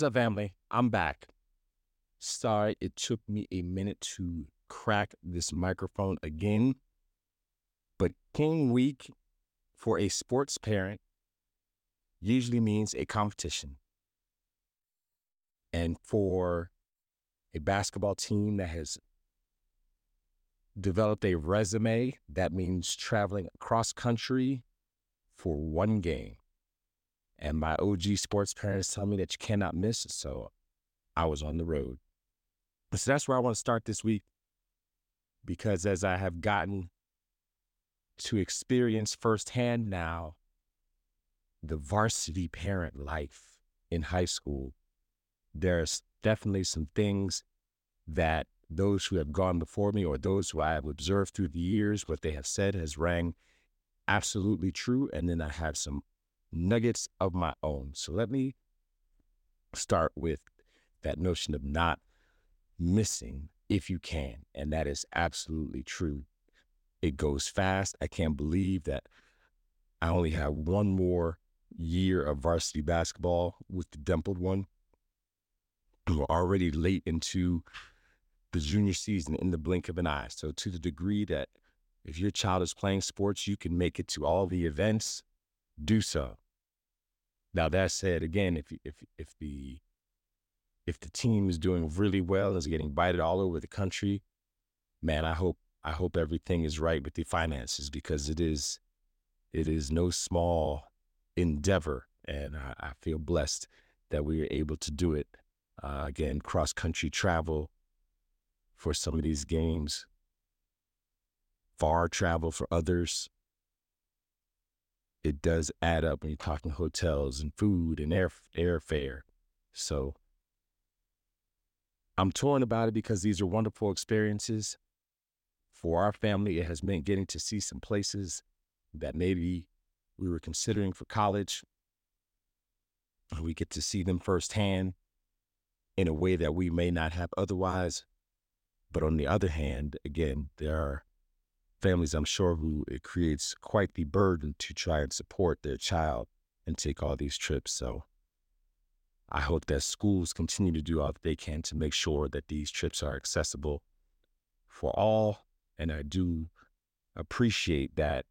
What's up, family? I'm back. Sorry, it took me a minute to crack this microphone again. But King Week for a sports parent usually means a competition. And for a basketball team that has developed a resume, that means traveling across country for one game. And my OG sports parents tell me that you cannot miss. So I was on the road. So that's where I want to start this week. Because as I have gotten to experience firsthand now the varsity parent life in high school, there's definitely some things that those who have gone before me or those who I have observed through the years, what they have said has rang absolutely true. And then I have some nuggets of my own. So let me start with that notion of not missing if you can. And that is absolutely true. It goes fast. I can't believe that I only have one more year of varsity basketball with the dimpled one. We're already late into the junior season in the blink of an eye. So, to the degree that if your child is playing sports, you can make it to all the events, do so. Now that said, again, if if if the if the team is doing really well, is getting invited all over the country, man, I hope I hope everything is right with the finances because it is it is no small endeavor, and I, I feel blessed that we are able to do it. Uh, again, cross country travel for some of these games, far travel for others it does add up when you're talking hotels and food and air airfare. So I'm torn about it because these are wonderful experiences. For our family, it has meant getting to see some places that maybe we were considering for college. We get to see them firsthand in a way that we may not have otherwise. But on the other hand, again, there are families, I'm sure, who it creates quite the burden to try and support their child and take all these trips. So I hope that schools continue to do all that they can to make sure that these trips are accessible for all. And I do appreciate that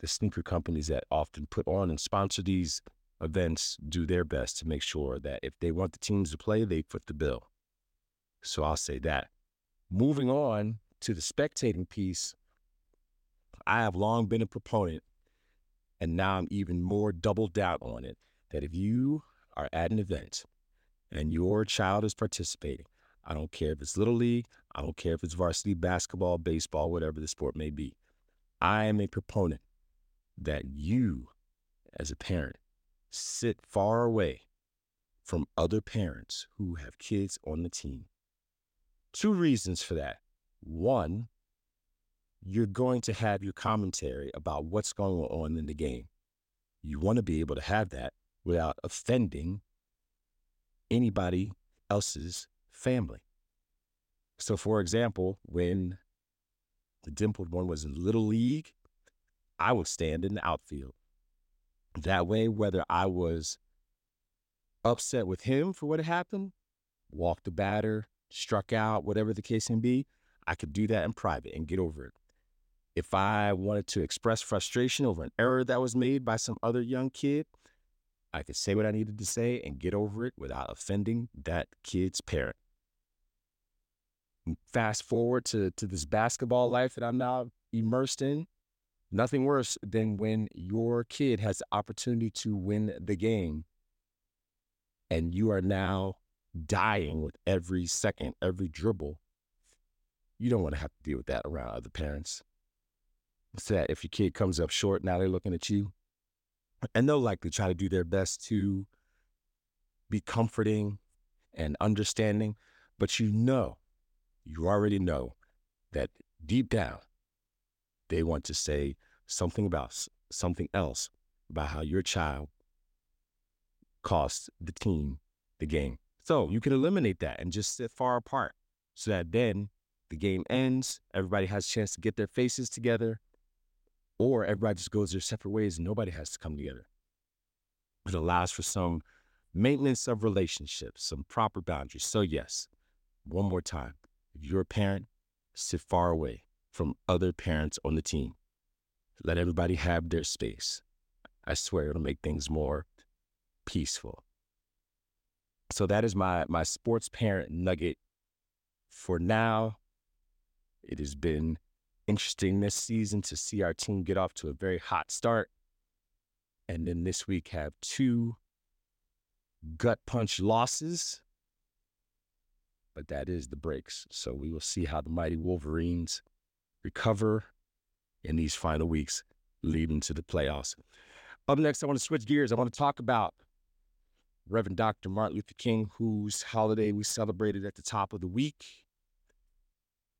the sneaker companies that often put on and sponsor these events do their best to make sure that if they want the teams to play, they foot the bill. So I'll say that. Moving on to the spectating piece, I have long been a proponent, and now I'm even more doubled down on it, that if you are at an event and your child is participating, I don't care if it's little league, I don't care if it's varsity basketball, baseball, whatever the sport may be. I am a proponent that you, as a parent, sit far away from other parents who have kids on the team. Two reasons for that. One, you're going to have your commentary about what's going on in the game. You want to be able to have that without offending anybody else's family. So, for example, when the dimpled one was in Little League, I would stand in the outfield. That way, whether I was upset with him for what had happened, walked the batter, struck out, whatever the case may be, I could do that in private and get over it. If I wanted to express frustration over an error that was made by some other young kid, I could say what I needed to say and get over it without offending that kid's parent. Fast forward to, to this basketball life that I'm now immersed in. Nothing worse than when your kid has the opportunity to win the game and you are now dying with every second, every dribble. You don't want to have to deal with that around other parents so that if your kid comes up short, now they're looking at you. And they'll likely try to do their best to be comforting and understanding. But you know, you already know that deep down, they want to say something about something else about how your child cost the team the game. So you can eliminate that and just sit far apart so that then the game ends, everybody has a chance to get their faces together, or everybody just goes their separate ways and nobody has to come together. It allows for some Maintenance of relationships, some proper boundaries. So, yes, one more time. If you're a parent, sit far away from other parents on the team. Let everybody have their space. I swear it'll make things more peaceful. So that is my my sports parent nugget for now. It has been interesting this season to see our team get off to a very hot start. And then this week have two gut punch losses. But that is the breaks. So we will see how the mighty Wolverines recover in these final weeks leading to the playoffs. Up next, I want to switch gears. I want to talk about Reverend Dr. Martin Luther King, whose holiday we celebrated at the top of the week,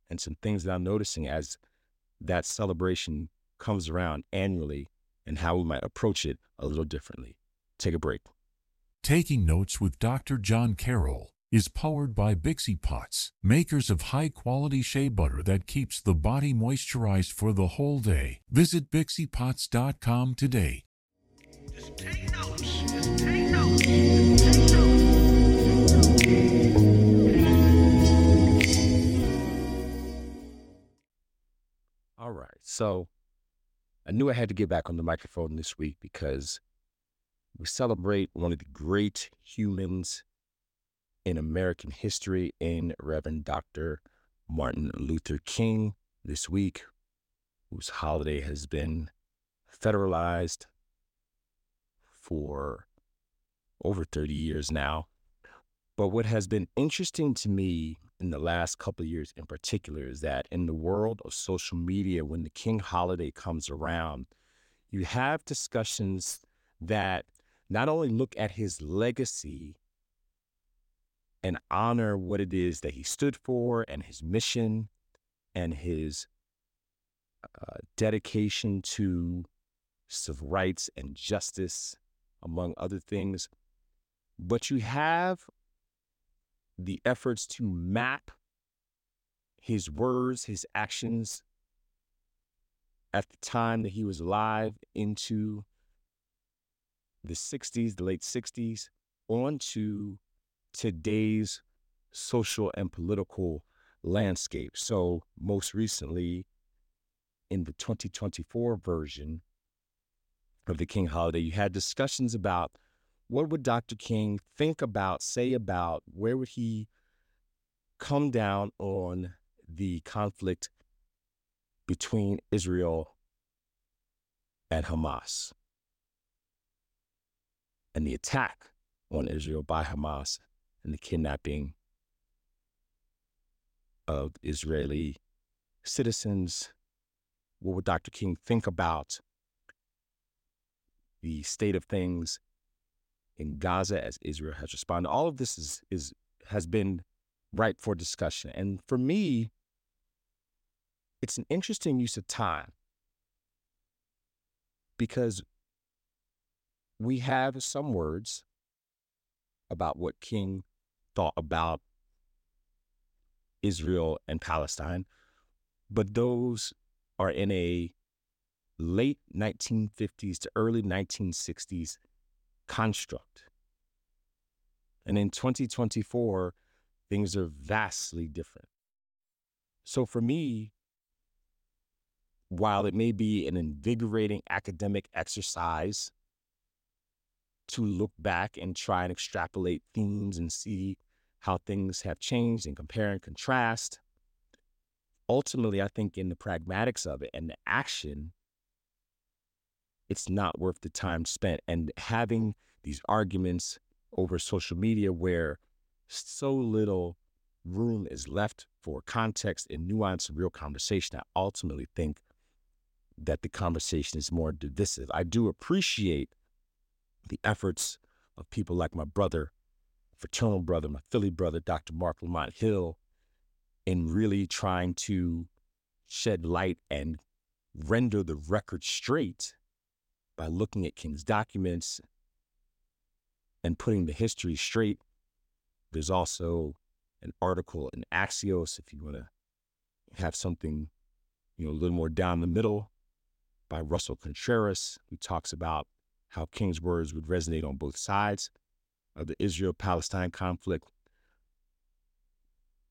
and some things that I'm noticing as that celebration comes around annually and how we might approach it a little differently. Take a break. Taking Notes with Dr. John Carroll is powered by Bixie Pots, makers of high-quality shea butter that keeps the body moisturized for the whole day. Visit BixiePots.com today. Just take notes. Just take notes. Take notes. All right. So I knew I had to get back on the microphone this week because we celebrate one of the great humans in American history in Reverend Dr. Martin Luther King this week, whose holiday has been federalized for over 30 years now. But what has been interesting to me in the last couple of years in particular is that in the world of social media, when the King holiday comes around, you have discussions that not only look at his legacy and honor what it is that he stood for and his mission and his uh, dedication to civil rights and justice, among other things. But you have the efforts to map his words, his actions at the time that he was alive into the 60s, the late 60s, onto today's social and political landscape. So, most recently, in the 2024 version of the King holiday, you had discussions about what would Dr. King think about, say about, where would he come down on the conflict between Israel and Hamas and the attack on Israel by Hamas and the kidnapping of Israeli citizens. What would Dr. King think about the state of things in Gaza as Israel has responded. All of this is is has been ripe for discussion. And for me, it's an interesting use of time because we have some words about what King thought about Israel and Palestine, but those are in a late 1950s to early 1960s construct. And in 2024, things are vastly different. So for me, while it may be an invigorating academic exercise to look back and try and extrapolate themes and see how things have changed and compare and contrast, ultimately, I think in the pragmatics of it and the action, it's not worth the time spent. And having these arguments over social media where so little room is left for context and nuance and real conversation, I ultimately think that the conversation is more divisive. I do appreciate the efforts of people like my brother, fraternal brother, my Philly brother, Dr. Marc Lamont Hill, in really trying to shed light and render the record straight by looking at King's documents and putting the history straight. There's also an article in Axios if you want to have something, you know, a little more down the middle by Russell Contreras, who talks about how King's words would resonate on both sides. of the Israel Palestine conflict.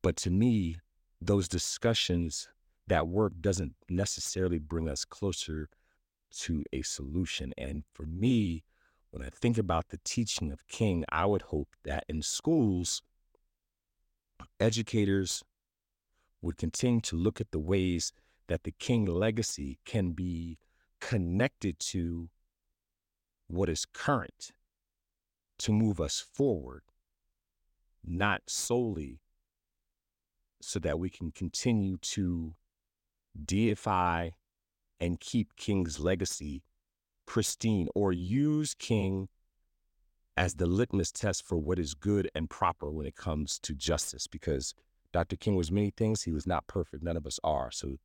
But to me, those discussions, that work doesn't necessarily bring us closer to a solution. And for me, when I think about the teaching of King, I would hope that in schools, educators would continue to look at the ways that the King legacy can be connected to what is current to move us forward, not solely so that we can continue to deify and keep King's legacy pristine or use King as the litmus test for what is good and proper when it comes to justice because Dr. King was many things. He was not perfect. None of us are. So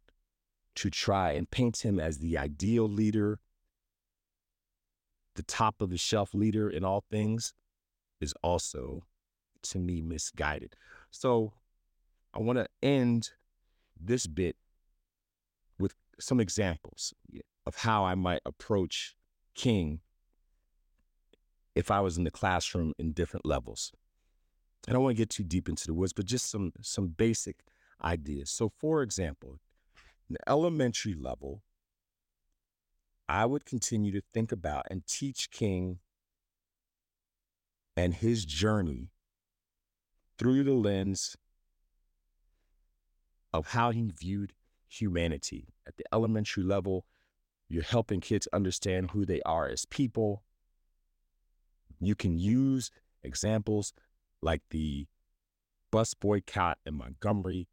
to try and paint him as the ideal leader, the top of the shelf leader in all things, is also, to me, misguided. So I want to end this bit some examples of how I might approach King if I was in the classroom in different levels. I don't want to get too deep into the woods, but just some some basic ideas. So, for example, in the elementary level, I would continue to think about and teach King and his journey through the lens of how he viewed humanity. At the elementary level, you're helping kids understand who they are as people. You can use examples like the bus boycott in Montgomery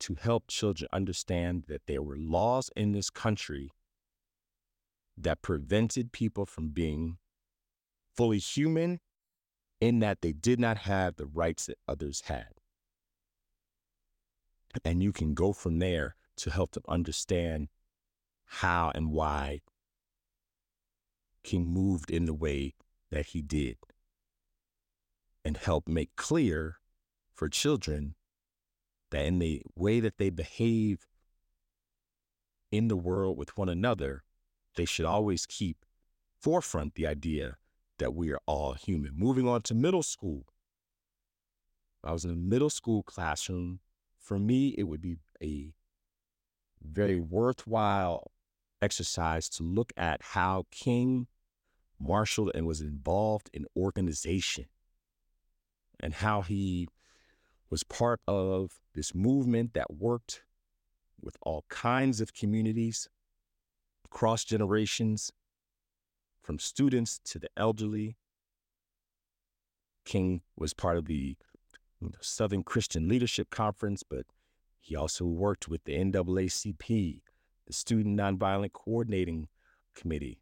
to help children understand that there were laws in this country that prevented people from being fully human in that they did not have the rights that others had. And you can go from there to help them understand how and why King moved in the way that he did and help make clear for children that in the way that they behave in the world with one another, they should always keep forefront the idea that we are all human. Moving on to middle school. I was in a middle school classroom. For me, it would be a very worthwhile exercise to look at how King marshaled and was involved in organization and how he was part of this movement that worked with all kinds of communities, across generations, from students to the elderly. King was part of the Southern Christian Leadership Conference, but he also worked with the NAACP, the Student Nonviolent Coordinating Committee,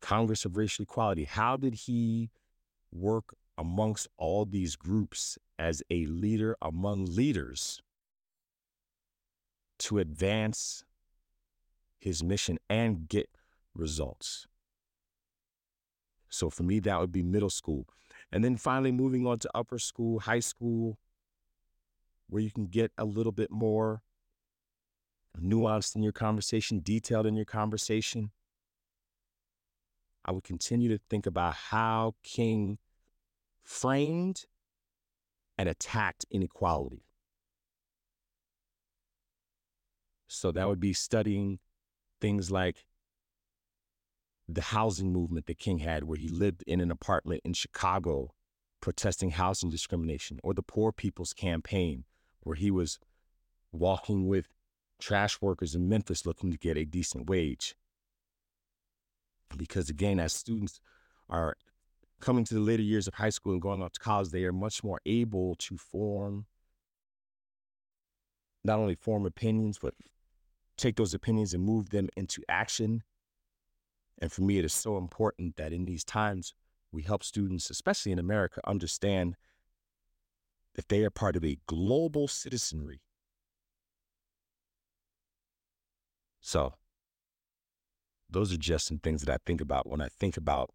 Congress of Racial Equality. How did he work amongst all these groups as a leader among leaders to advance his mission and get results. So for me, that would be middle school. And then finally moving on to upper school, high school, where you can get a little bit more nuanced in your conversation, detailed in your conversation. I would continue to think about how King framed and attacked inequality. So that would be studying things like the housing movement that King had, where he lived in an apartment in Chicago protesting housing discrimination, or the Poor People's Campaign, where he was walking with trash workers in Memphis looking to get a decent wage. Because again, as students are coming to the later years of high school and going off to college, they are much more able to form, not only form opinions, but take those opinions and move them into action. And for me, it is so important that in these times, we help students, especially in America, understand that they are part of a global citizenry. So, those are just some things that I think about when I think about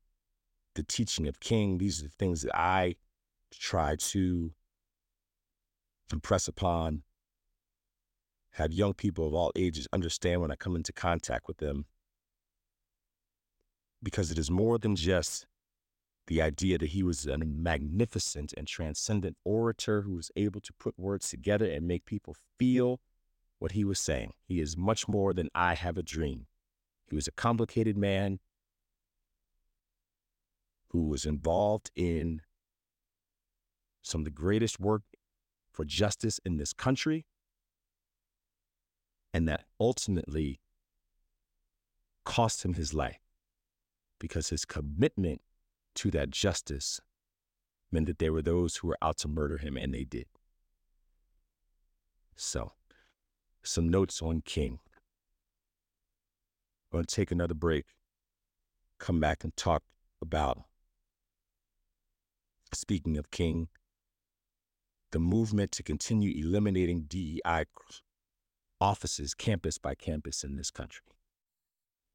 the teaching of King. These are the things that I try to impress upon, have young people of all ages understand when I come into contact with them. Because it is more than just the idea that he was a magnificent and transcendent orator who was able to put words together and make people feel what he was saying. He is much more than I have a dream. He was a complicated man who was involved in some of the greatest work for justice in this country, and that ultimately cost him his life because his commitment to that justice meant that there were those who were out to murder him, and they did. So, some notes on King. I'm going to take another break, come back and talk about, speaking of King, the movement to continue eliminating DEI offices campus by campus in this country.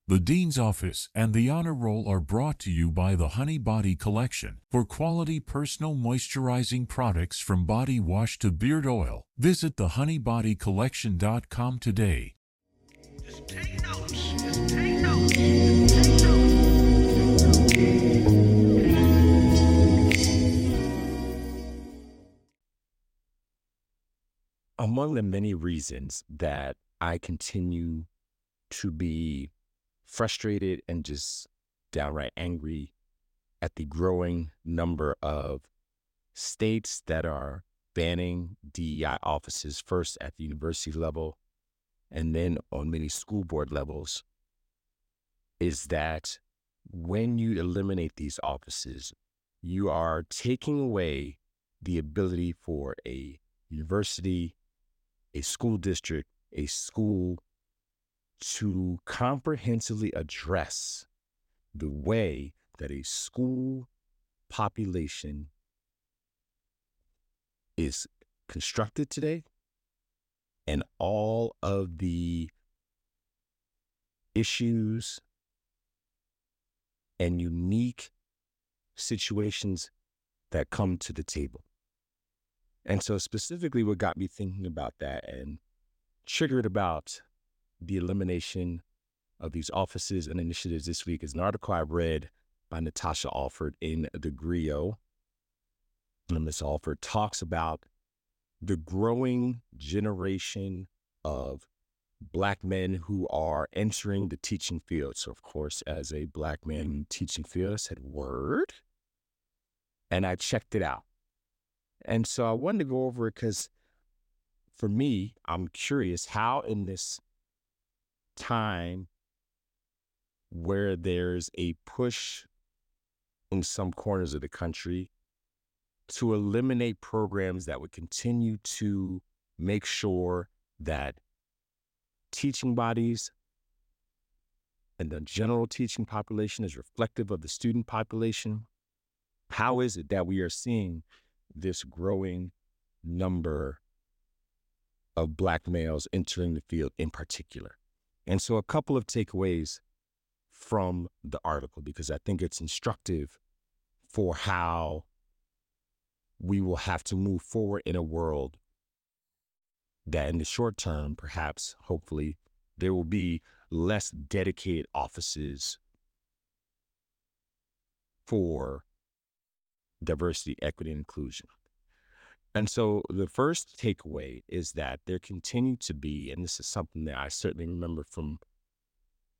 The Dean's Office and the Honor Roll are brought to you by the Honey Body Collection. For quality personal moisturizing products from body wash to beard oil, visit thehoneybodycollection.com today. Just take notes. Just take notes. Take Among the many reasons that I continue to be frustrated and just downright angry at the growing number of states that are banning DEI offices, first at the university level and then on many school board levels, is that when you eliminate these offices, you are taking away the ability for a university, a school district, a school to comprehensively address the way that a school population is constructed today and all of the issues and unique situations that come to the table. And so, specifically, what got me thinking about that and triggered about the elimination of these offices and initiatives this week is an article I read by Natasha Alford in The Grio. And Ms. Alford talks about the growing generation of Black men who are entering the teaching field. So, of course, as a Black man in the teaching field, I said, Word. And I checked it out. And so I wanted to go over it because for me, I'm curious how in this time where there's a push in some corners of the country to eliminate programs that would continue to make sure that teaching bodies and the general teaching population is reflective of the student population. How is it that we are seeing this growing number of Black males entering the field in particular? And so, a couple of takeaways from the article, because I think it's instructive for how we will have to move forward in a world that, in the short term, perhaps, hopefully, there will be less dedicated offices for diversity, equity, and inclusion. And so the first takeaway is that there continue to be, and this is something that I certainly remember from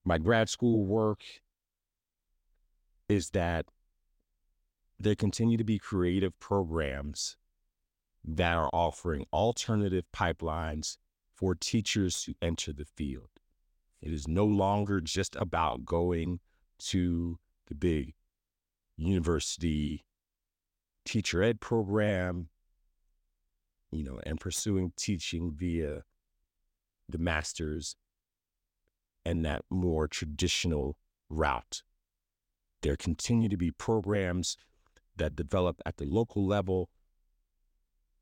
my grad school work, is that there continue to be creative programs that are offering alternative pipelines for teachers to enter the field. It is no longer just about going to the big university teacher ed program you know, and pursuing teaching via the masters and that more traditional route. There continue to be programs that develop at the local level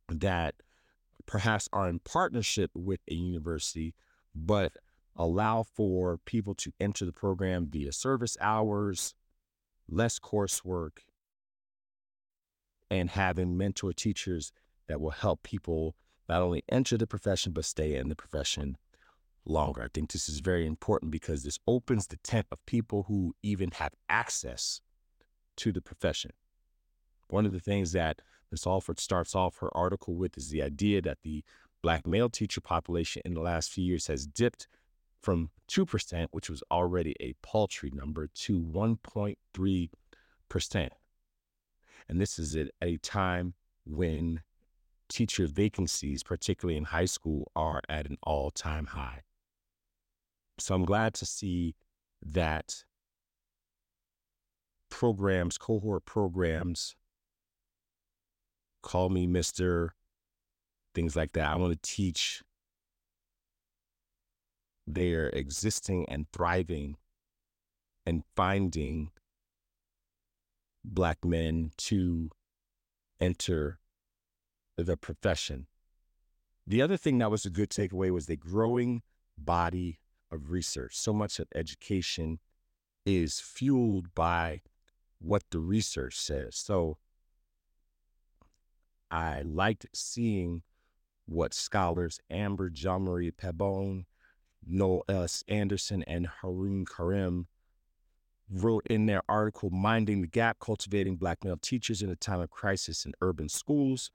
that perhaps are in partnership with a university, but allow for people to enter the program via service hours, less coursework, and having mentor teachers that will help people not only enter the profession, but stay in the profession longer. I think this is very important because this opens the tent of people who even have access to the profession. One of the things that Ms. Alford starts off her article with is the idea that the black male teacher population in the last few years has dipped from 2%, which was already a paltry number, to 1.3%. And this is at a time when teacher vacancies, particularly in high school, are at an all time high. So I'm glad to see that programs, cohort programs, call me Mr., things like that. I want to teach they're existing and thriving and finding black men to enter the profession. The other thing that was a good takeaway was the growing body of research. So much of education is fueled by what the research says. So I liked seeing what scholars Amber Jean-Marie Pabon, Noel S. Anderson, and Haroon Kharem wrote in their article, Minding the Gap Cultivating Black Male Teachers in a Time of Crisis in Urban Schools.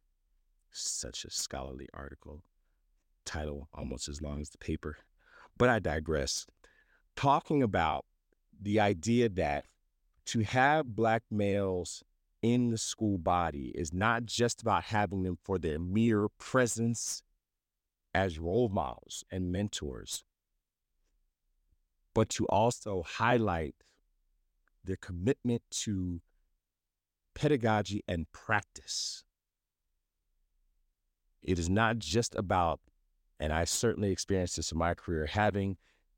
Such a scholarly article, title almost as long as the paper. But I digress. Talking about the idea that to have Black males in the school body is not just about having them for their mere presence as role models and mentors, but to also highlight their commitment to pedagogy and practice. It is not just about, and I certainly experienced this in my career, having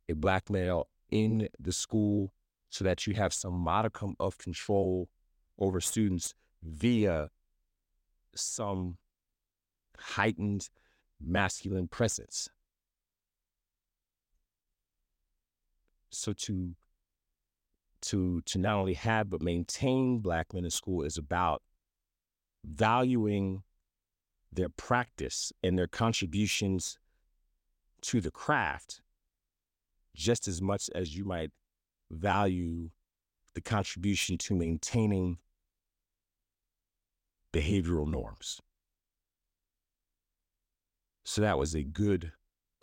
a black male in the school so that you have some modicum of control over students via some heightened masculine presence. So to to to not only have but maintain black men in school is about valuing their practice and their contributions to the craft just as much as you might value the contribution to maintaining behavioral norms. So that was a good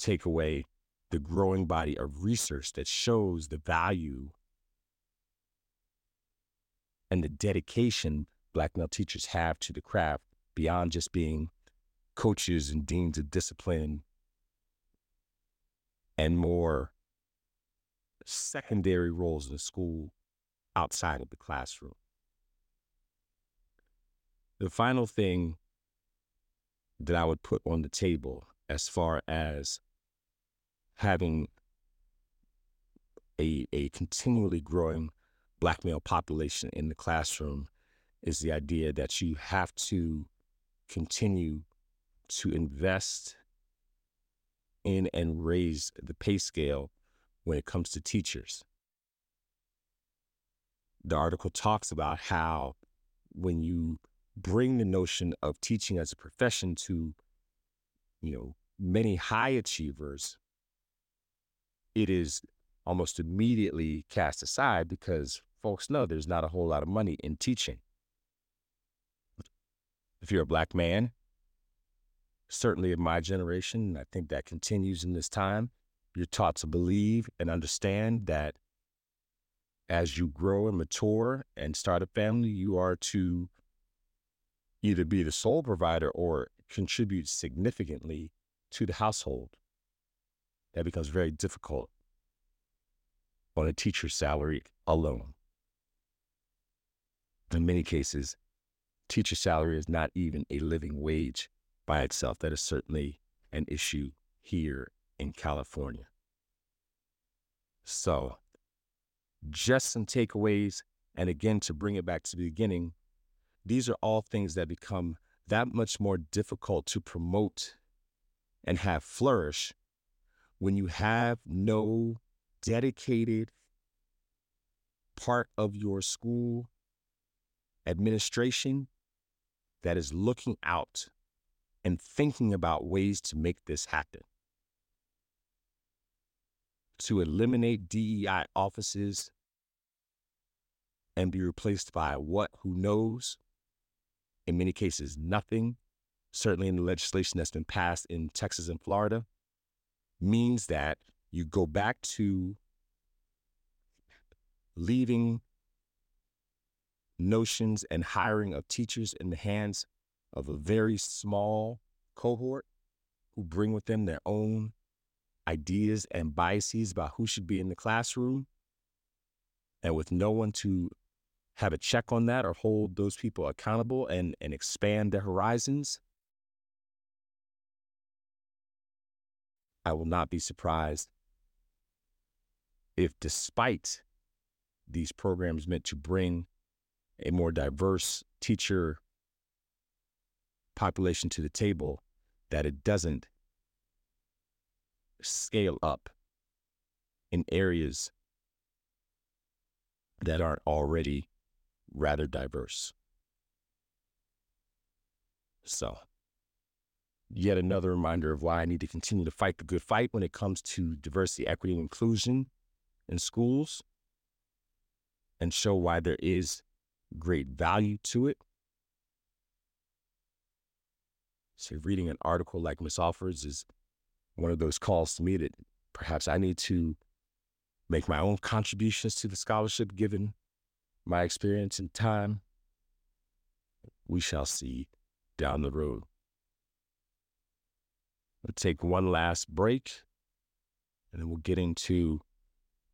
takeaway, the growing body of research that shows the value and the dedication black male teachers have to the craft beyond just being coaches and deans of discipline and more secondary roles in the school outside of the classroom. The final thing that I would put on the table as far as having a, a continually growing black male population in the classroom is the idea that you have to continue to invest in and raise the pay scale when it comes to teachers. The article talks about how when you bring the notion of teaching as a profession to, you know, many high achievers, it is almost immediately cast aside because folks know there's not a whole lot of money in teaching. If you're a black man, certainly of my generation, and I think that continues in this time, you're taught to believe and understand that as you grow and mature and start a family, you are to either be the sole provider or contribute significantly to the household. That becomes very difficult on a teacher's salary alone. In many cases, teacher salary is not even a living wage by itself. That is certainly an issue here in California. So, just some takeaways. And again, to bring it back to the beginning, these are all things that become that much more difficult to promote and have flourish when you have no dedicated part of your school administration that is looking out and thinking about ways to make this happen. To eliminate DEI offices and be replaced by what, who knows, in many cases, nothing, certainly in the legislation that's been passed in Texas and Florida, means that you go back to leaving notions and hiring of teachers in the hands of a very small cohort who bring with them their own ideas and biases about who should be in the classroom. And with no one to have a check on that or hold those people accountable and, and expand their horizons, I will not be surprised if, despite these programs meant to bring a more diverse teacher population to the table, that it doesn't scale up in areas that aren't already rather diverse. So, yet another reminder of why I need to continue to fight the good fight when it comes to diversity, equity, and inclusion in schools and show why there is great value to it. So, reading an article like Miss Alford's is one of those calls to me that perhaps I need to make my own contributions to the scholarship given my experience and time. We shall see down the road. We'll take one last break and then we'll get into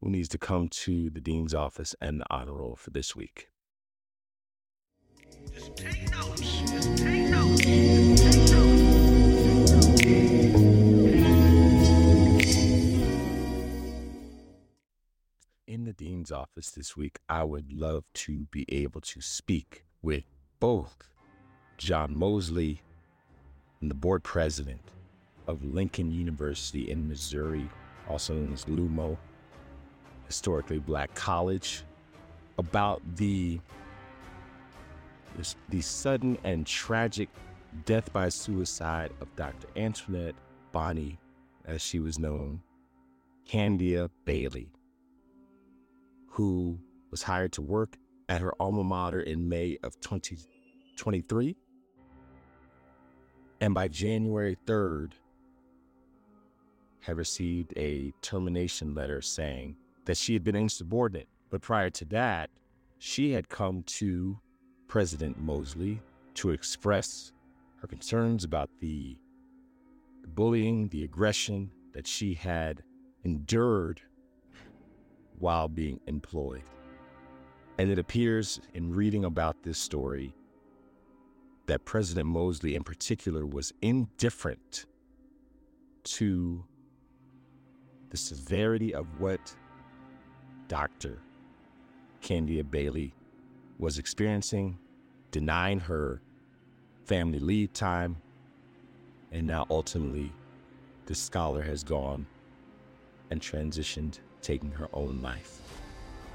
who needs to come to the dean's office and the honor roll for this week. Just take notes. Just take notes. Take notes. Dean's office this week, I would love to be able to speak with both John Moseley and the board president of Lincoln University in Missouri, also known as LUMO, historically black college, about the the sudden and tragic death by suicide of Dr. Antoinette Bonnie, as she was known, Candia Bailey who was hired to work at her alma mater in May of 2023. And by January 3rd, had received a termination letter saying that she had been insubordinate. But prior to that, she had come to President Moseley to express her concerns about the bullying, the aggression that she had endured while being employed. And it appears in reading about this story that President Moseley, in particular, was indifferent to the severity of what Dr. Candia Bailey was experiencing, denying her family leave time, and now ultimately the scholar has gone and transitioned taking her own life.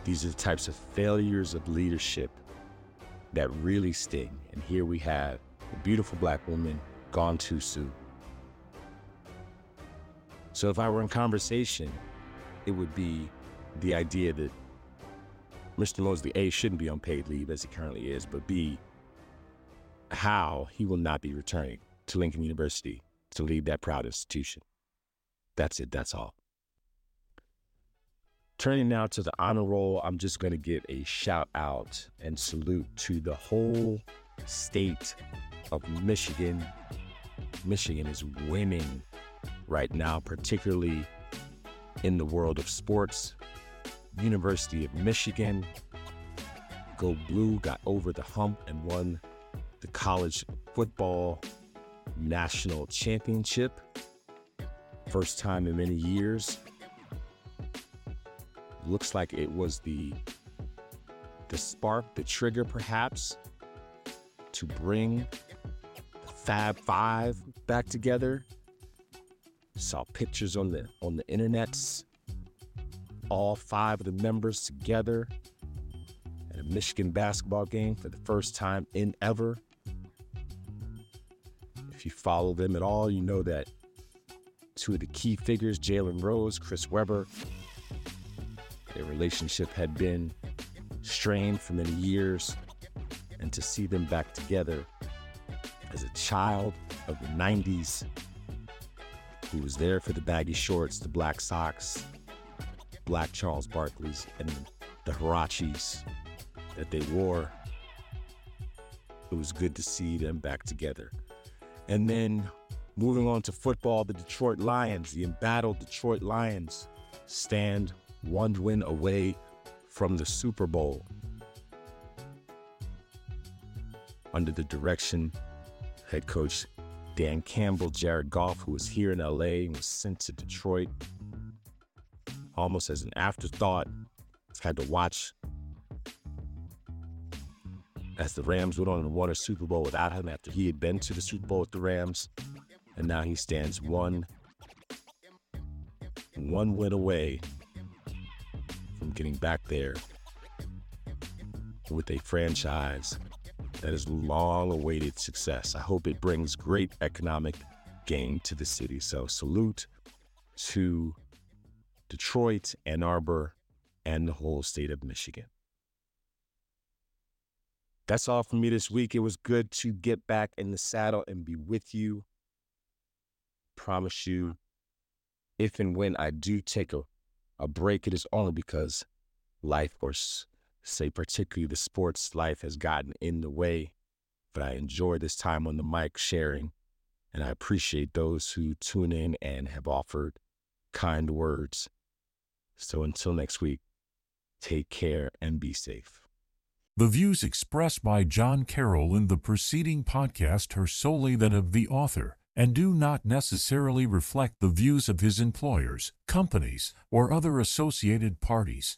These are the types of failures of leadership that really sting. And here we have a beautiful black woman gone too soon. So if I were in conversation, it would be the idea that Mr. Moseley A shouldn't be on paid leave as he currently is, but B, how he will not be returning to Lincoln University to lead that proud institution. That's it, that's all. Turning now to the honor roll, I'm just going to give a shout out and salute to the whole state of Michigan. Michigan is winning right now, particularly in the world of sports. University of Michigan, Go Blue, got over the hump and won the college football national championship. First time in many years looks like it was the the spark, the trigger perhaps to bring Fab Five back together. Saw pictures on the on the internets, all five of the members together at a Michigan basketball game for the first time in ever. If you follow them at all, you know that two of the key figures, Jalen Rose, Chris Webber, their relationship had been strained for many years, and to see them back together as a child of the 90s who was there for the baggy shorts, the black socks, black Charles Barkleys, and the Huaraches that they wore. It was good to see them back together. And then moving on to football, the Detroit Lions, the embattled Detroit Lions, stand one win away from the Super Bowl. Under the direction head coach Dan Campbell, Jared Goff, who was here in LA and was sent to Detroit almost as an afterthought. Had to watch as the Rams went on and won a Super Bowl without him after he had been to the Super Bowl with the Rams. And now he stands one one win away from getting back there with a franchise that is long awaited success. I hope it brings great economic gain to the city. So salute to Detroit, Ann Arbor, and the whole state of Michigan. That's all for me this week. It was good to get back in the saddle and be with you. Promise you, if and when I do take a, a break, it is only because life, or say particularly the sports life, has gotten in the way. But I enjoy this time on the mic sharing, and I appreciate those who tune in and have offered kind words. So until next week, take care and be safe. The views expressed by John Carroll in the preceding podcast are solely that of the author and do not necessarily reflect the views of his employers, companies, or other associated parties.